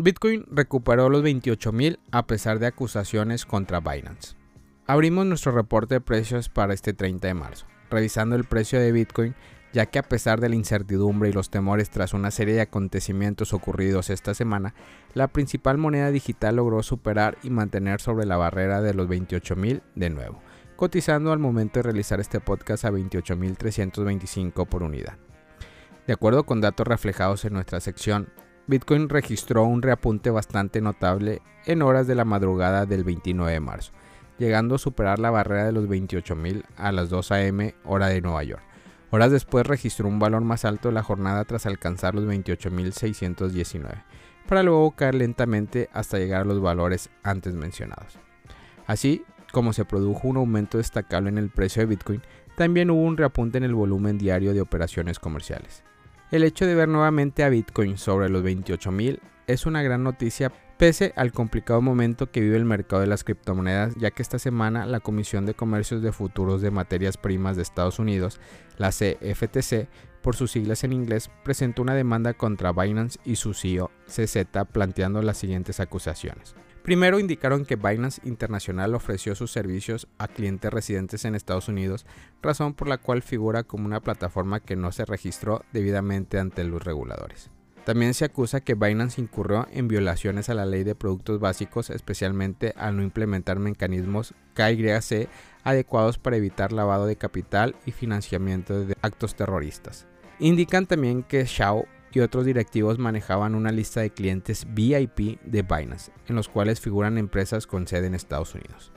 Bitcoin recuperó los 28.000 a pesar de acusaciones contra Binance. Abrimos nuestro reporte de precios para este 30 de marzo, revisando el precio de Bitcoin ya que a pesar de la incertidumbre y los temores tras una serie de acontecimientos ocurridos esta semana, la principal moneda digital logró superar y mantener sobre la barrera de los 28.000 de nuevo, cotizando al momento de realizar este podcast a 28.325 por unidad. De acuerdo con datos reflejados en nuestra sección, Bitcoin registró un reapunte bastante notable en horas de la madrugada del 29 de marzo, llegando a superar la barrera de los 28.000 a las 2 am hora de Nueva York Horas después registró un valor más alto de la jornada tras alcanzar los 28.619, para luego caer lentamente hasta llegar a los valores antes mencionados. Así como se produjo un aumento destacable en el precio de Bitcoin, también hubo un reapunte en el volumen diario de operaciones comerciales. El hecho de ver nuevamente a Bitcoin sobre los 28.000 es una gran noticia pese al complicado momento que vive el mercado de las criptomonedas, ya que esta semana la Comisión de Comercios de Futuros de Materias Primas de Estados Unidos, la CFTC, por sus siglas en inglés, presentó una demanda contra Binance y su CEO CZ planteando las siguientes acusaciones. Primero indicaron que Binance Internacional ofreció sus servicios a clientes residentes en Estados Unidos, razón por la cual figura como una plataforma que no se registró debidamente ante los reguladores. También se acusa que Binance incurrió en violaciones a la ley de productos básicos, especialmente al no implementar mecanismos KYC adecuados para evitar lavado de capital y financiamiento de actos terroristas. Indican también que Xiao y otros directivos manejaban una lista de clientes VIP de Binance, en los cuales figuran empresas con sede en Estados Unidos.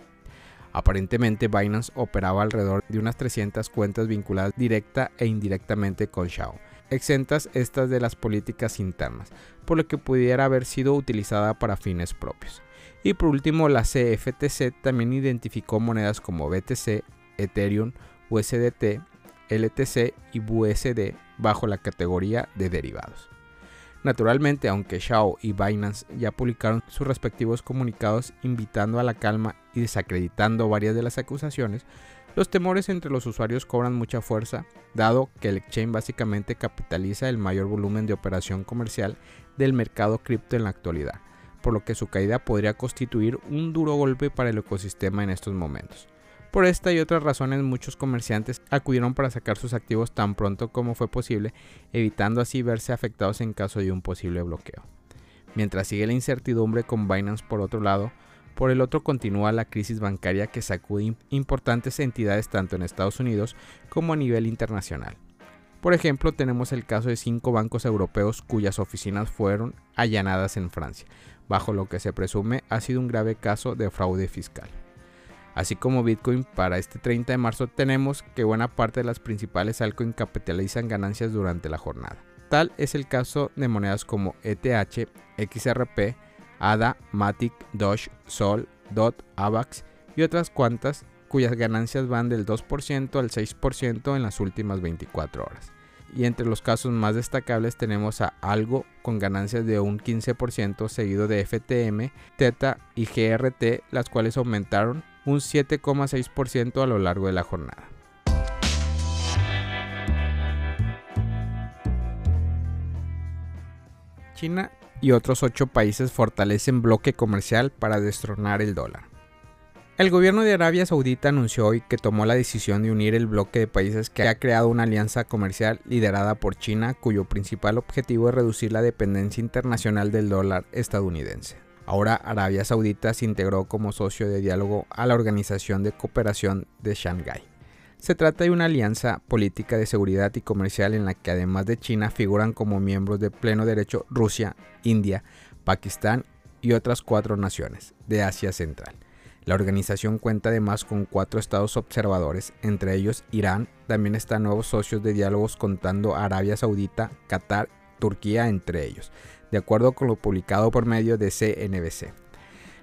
Aparentemente Binance operaba alrededor de unas 300 cuentas vinculadas directa e indirectamente con Xiao, exentas estas de las políticas internas, por lo que pudiera haber sido utilizada para fines propios. Y por último, la CFTC también identificó monedas como BTC, Ethereum, USDT, LTC y BUSD bajo la categoría de derivados. Naturalmente, aunque Xiao y Binance ya publicaron sus respectivos comunicados invitando a la calma y desacreditando varias de las acusaciones, los temores entre los usuarios cobran mucha fuerza, dado que el exchange básicamente capitaliza el mayor volumen de operación comercial del mercado cripto en la actualidad, por lo que su caída podría constituir un duro golpe para el ecosistema en estos momentos. Por esta y otras razones muchos comerciantes acudieron para sacar sus activos tan pronto como fue posible, evitando así verse afectados en caso de un posible bloqueo. Mientras sigue la incertidumbre con Binance por otro lado, por el otro continúa la crisis bancaria que sacude importantes entidades tanto en Estados Unidos como a nivel internacional. Por ejemplo, tenemos el caso de cinco bancos europeos cuyas oficinas fueron allanadas en Francia, bajo lo que se presume ha sido un grave caso de fraude fiscal. Así como Bitcoin, para este 30 de marzo tenemos que buena parte de las principales altcoins capitalizan ganancias durante la jornada. Tal es el caso de monedas como ETH, XRP, ADA, Matic, Doge, Sol, DOT, AVAX y otras cuantas cuyas ganancias van del 2% al 6% en las últimas 24 horas. Y entre los casos más destacables tenemos a Algo con ganancias de un 15% seguido de FTM, Teta y GRT, las cuales aumentaron un 7,6% a lo largo de la jornada. China y otros ocho países fortalecen bloque comercial para destronar el dólar. El gobierno de Arabia Saudita anunció hoy que tomó la decisión de unir el bloque de países que ha creado una alianza comercial liderada por China cuyo principal objetivo es reducir la dependencia internacional del dólar estadounidense. Ahora Arabia Saudita se integró como socio de diálogo a la Organización de Cooperación de Shanghái. Se trata de una alianza política de seguridad y comercial en la que además de China figuran como miembros de pleno derecho Rusia, India, Pakistán y otras cuatro naciones de Asia Central. La organización cuenta además con cuatro estados observadores, entre ellos Irán, también están nuevos socios de diálogos contando Arabia Saudita, Qatar, Turquía entre ellos, de acuerdo con lo publicado por medio de CNBC.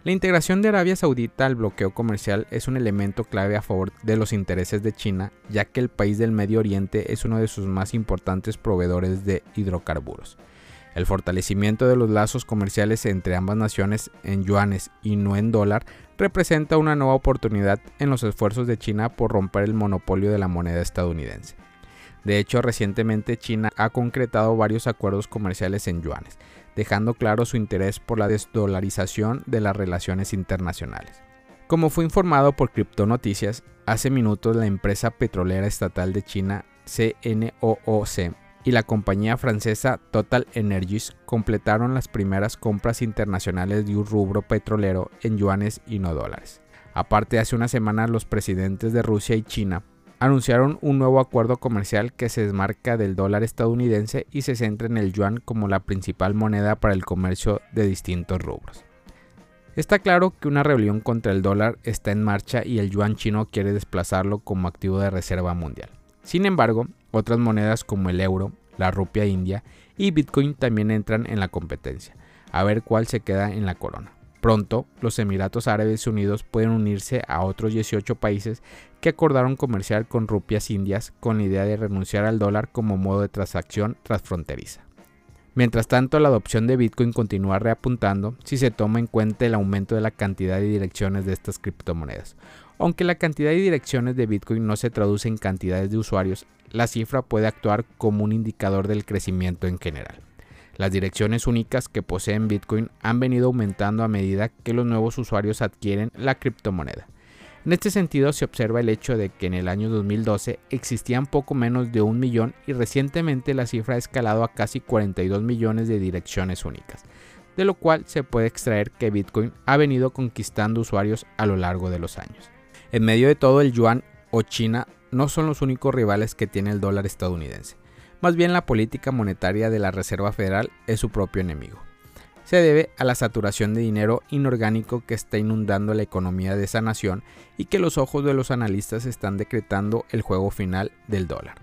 La integración de Arabia Saudita al bloqueo comercial es un elemento clave a favor de los intereses de China, ya que el país del Medio Oriente es uno de sus más importantes proveedores de hidrocarburos. El fortalecimiento de los lazos comerciales entre ambas naciones en yuanes y no en dólar representa una nueva oportunidad en los esfuerzos de China por romper el monopolio de la moneda estadounidense. De hecho, recientemente China ha concretado varios acuerdos comerciales en yuanes, dejando claro su interés por la desdolarización de las relaciones internacionales. Como fue informado por Crypto Noticias, hace minutos la empresa petrolera estatal de China CNOOC y la compañía francesa Total Energies completaron las primeras compras internacionales de un rubro petrolero en yuanes y no dólares. Aparte, hace una semana los presidentes de Rusia y China anunciaron un nuevo acuerdo comercial que se desmarca del dólar estadounidense y se centra en el yuan como la principal moneda para el comercio de distintos rubros. Está claro que una rebelión contra el dólar está en marcha y el yuan chino quiere desplazarlo como activo de reserva mundial. Sin embargo, otras monedas como el euro, la rupia india y Bitcoin también entran en la competencia, a ver cuál se queda en la corona. Pronto, los Emiratos Árabes Unidos pueden unirse a otros 18 países que acordaron comerciar con rupias indias con la idea de renunciar al dólar como modo de transacción transfronteriza. Mientras tanto, la adopción de Bitcoin continúa reapuntando si se toma en cuenta el aumento de la cantidad de direcciones de estas criptomonedas. Aunque la cantidad de direcciones de Bitcoin no se traduce en cantidades de usuarios, la cifra puede actuar como un indicador del crecimiento en general. Las direcciones únicas que poseen Bitcoin han venido aumentando a medida que los nuevos usuarios adquieren la criptomoneda. En este sentido se observa el hecho de que en el año 2012 existían poco menos de un millón y recientemente la cifra ha escalado a casi 42 millones de direcciones únicas, de lo cual se puede extraer que Bitcoin ha venido conquistando usuarios a lo largo de los años. En medio de todo el yuan o China no son los únicos rivales que tiene el dólar estadounidense. Más bien la política monetaria de la Reserva Federal es su propio enemigo. Se debe a la saturación de dinero inorgánico que está inundando la economía de esa nación y que los ojos de los analistas están decretando el juego final del dólar.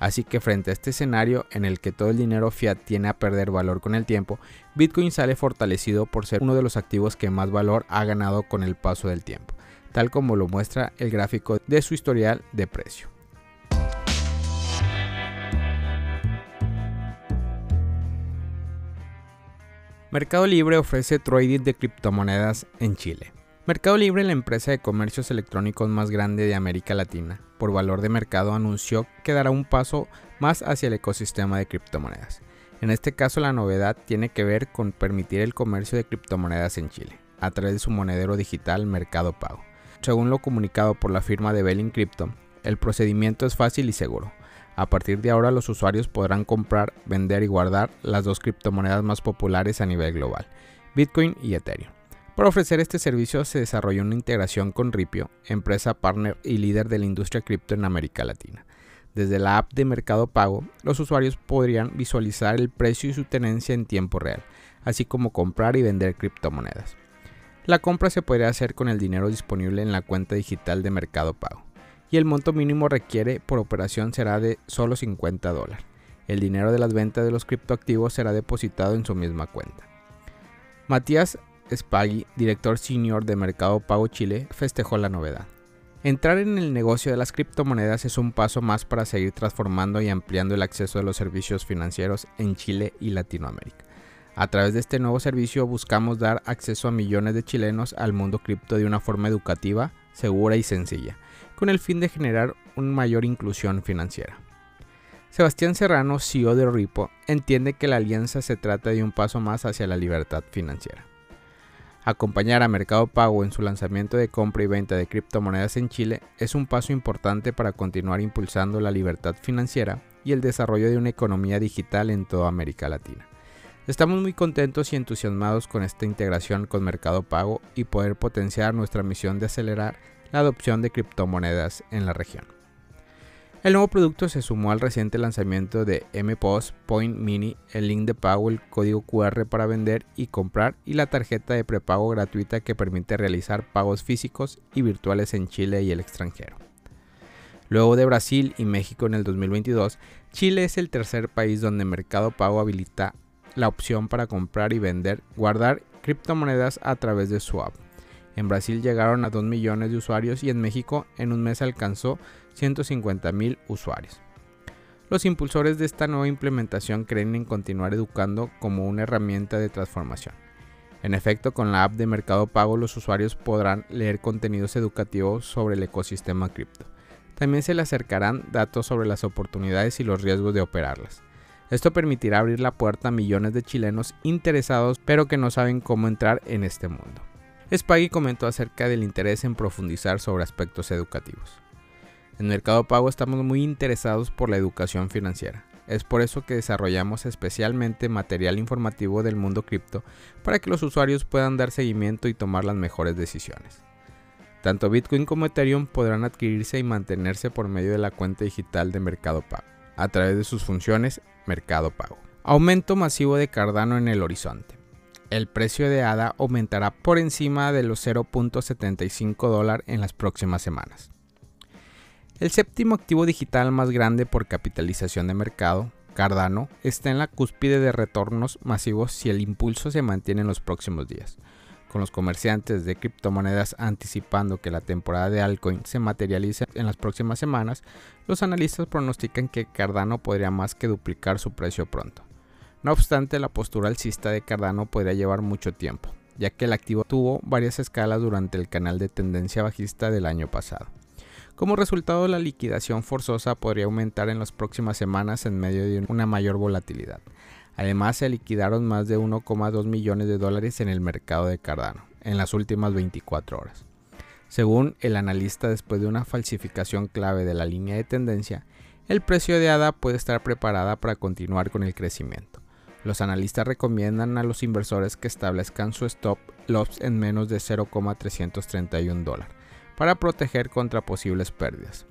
Así que frente a este escenario en el que todo el dinero fiat tiene a perder valor con el tiempo, Bitcoin sale fortalecido por ser uno de los activos que más valor ha ganado con el paso del tiempo, tal como lo muestra el gráfico de su historial de precio. Mercado Libre ofrece trading de criptomonedas en Chile. Mercado Libre, la empresa de comercios electrónicos más grande de América Latina, por valor de mercado anunció que dará un paso más hacia el ecosistema de criptomonedas. En este caso la novedad tiene que ver con permitir el comercio de criptomonedas en Chile, a través de su monedero digital Mercado Pago. Según lo comunicado por la firma de Belling Crypto, el procedimiento es fácil y seguro. A partir de ahora los usuarios podrán comprar, vender y guardar las dos criptomonedas más populares a nivel global, Bitcoin y Ethereum. Para ofrecer este servicio se desarrolló una integración con Ripio, empresa partner y líder de la industria cripto en América Latina. Desde la app de Mercado Pago, los usuarios podrían visualizar el precio y su tenencia en tiempo real, así como comprar y vender criptomonedas. La compra se podría hacer con el dinero disponible en la cuenta digital de Mercado Pago y el monto mínimo requiere por operación será de solo 50 dólares. El dinero de las ventas de los criptoactivos será depositado en su misma cuenta. Matías Spaghi, director senior de Mercado Pago Chile, festejó la novedad. Entrar en el negocio de las criptomonedas es un paso más para seguir transformando y ampliando el acceso a los servicios financieros en Chile y Latinoamérica. A través de este nuevo servicio buscamos dar acceso a millones de chilenos al mundo cripto de una forma educativa, segura y sencilla con el fin de generar una mayor inclusión financiera. Sebastián Serrano, CEO de Ripo, entiende que la alianza se trata de un paso más hacia la libertad financiera. Acompañar a Mercado Pago en su lanzamiento de compra y venta de criptomonedas en Chile es un paso importante para continuar impulsando la libertad financiera y el desarrollo de una economía digital en toda América Latina. Estamos muy contentos y entusiasmados con esta integración con Mercado Pago y poder potenciar nuestra misión de acelerar la adopción de criptomonedas en la región. El nuevo producto se sumó al reciente lanzamiento de MPOS Point Mini, el link de pago, el código QR para vender y comprar y la tarjeta de prepago gratuita que permite realizar pagos físicos y virtuales en Chile y el extranjero. Luego de Brasil y México en el 2022, Chile es el tercer país donde Mercado Pago habilita la opción para comprar y vender, guardar criptomonedas a través de su app. En Brasil llegaron a 2 millones de usuarios y en México en un mes alcanzó 150 mil usuarios. Los impulsores de esta nueva implementación creen en continuar educando como una herramienta de transformación. En efecto, con la app de Mercado Pago los usuarios podrán leer contenidos educativos sobre el ecosistema cripto. También se le acercarán datos sobre las oportunidades y los riesgos de operarlas. Esto permitirá abrir la puerta a millones de chilenos interesados pero que no saben cómo entrar en este mundo. Spaggy comentó acerca del interés en profundizar sobre aspectos educativos. En Mercado Pago estamos muy interesados por la educación financiera. Es por eso que desarrollamos especialmente material informativo del mundo cripto para que los usuarios puedan dar seguimiento y tomar las mejores decisiones. Tanto Bitcoin como Ethereum podrán adquirirse y mantenerse por medio de la cuenta digital de Mercado Pago, a través de sus funciones Mercado Pago. Aumento masivo de Cardano en el horizonte. El precio de ADA aumentará por encima de los 0.75 dólares en las próximas semanas. El séptimo activo digital más grande por capitalización de mercado, Cardano, está en la cúspide de retornos masivos si el impulso se mantiene en los próximos días. Con los comerciantes de criptomonedas anticipando que la temporada de altcoin se materialice en las próximas semanas, los analistas pronostican que Cardano podría más que duplicar su precio pronto. No obstante, la postura alcista de Cardano podría llevar mucho tiempo, ya que el activo tuvo varias escalas durante el canal de tendencia bajista del año pasado. Como resultado, la liquidación forzosa podría aumentar en las próximas semanas en medio de una mayor volatilidad. Además, se liquidaron más de 1,2 millones de dólares en el mercado de Cardano en las últimas 24 horas. Según el analista, después de una falsificación clave de la línea de tendencia, el precio de ADA puede estar preparada para continuar con el crecimiento. Los analistas recomiendan a los inversores que establezcan su stop loss en menos de 0,331 dólares para proteger contra posibles pérdidas.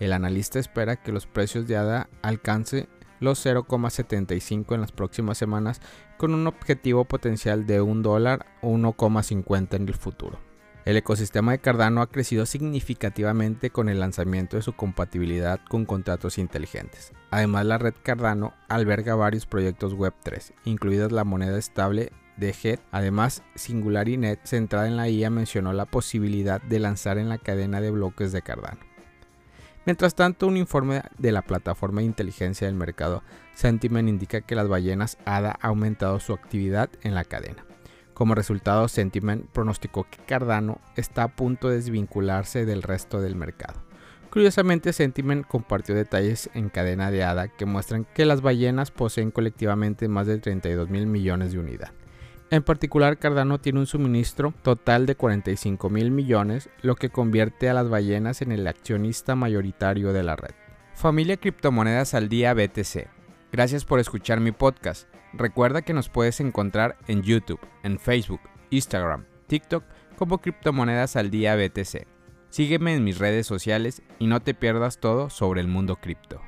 El analista espera que los precios de ADA alcance los 0,75 en las próximas semanas con un objetivo potencial de 1 dólar o 1,50 en el futuro. El ecosistema de Cardano ha crecido significativamente con el lanzamiento de su compatibilidad con contratos inteligentes. Además, la red Cardano alberga varios proyectos Web3, incluidas la moneda estable de Head. Además, SingulariNet, centrada en la IA, mencionó la posibilidad de lanzar en la cadena de bloques de Cardano. Mientras tanto, un informe de la plataforma de inteligencia del mercado Sentiment indica que las ballenas ADA ha aumentado su actividad en la cadena. Como resultado, Sentiment pronosticó que Cardano está a punto de desvincularse del resto del mercado. Curiosamente, Sentiment compartió detalles en cadena de ADA que muestran que las ballenas poseen colectivamente más de 32 mil millones de unidades. En particular, Cardano tiene un suministro total de 45 mil millones, lo que convierte a las ballenas en el accionista mayoritario de la red. Familia Criptomonedas al Día BTC. Gracias por escuchar mi podcast. Recuerda que nos puedes encontrar en YouTube, en Facebook, Instagram, TikTok como Criptomonedas al Día BTC. Sígueme en mis redes sociales y no te pierdas todo sobre el mundo cripto.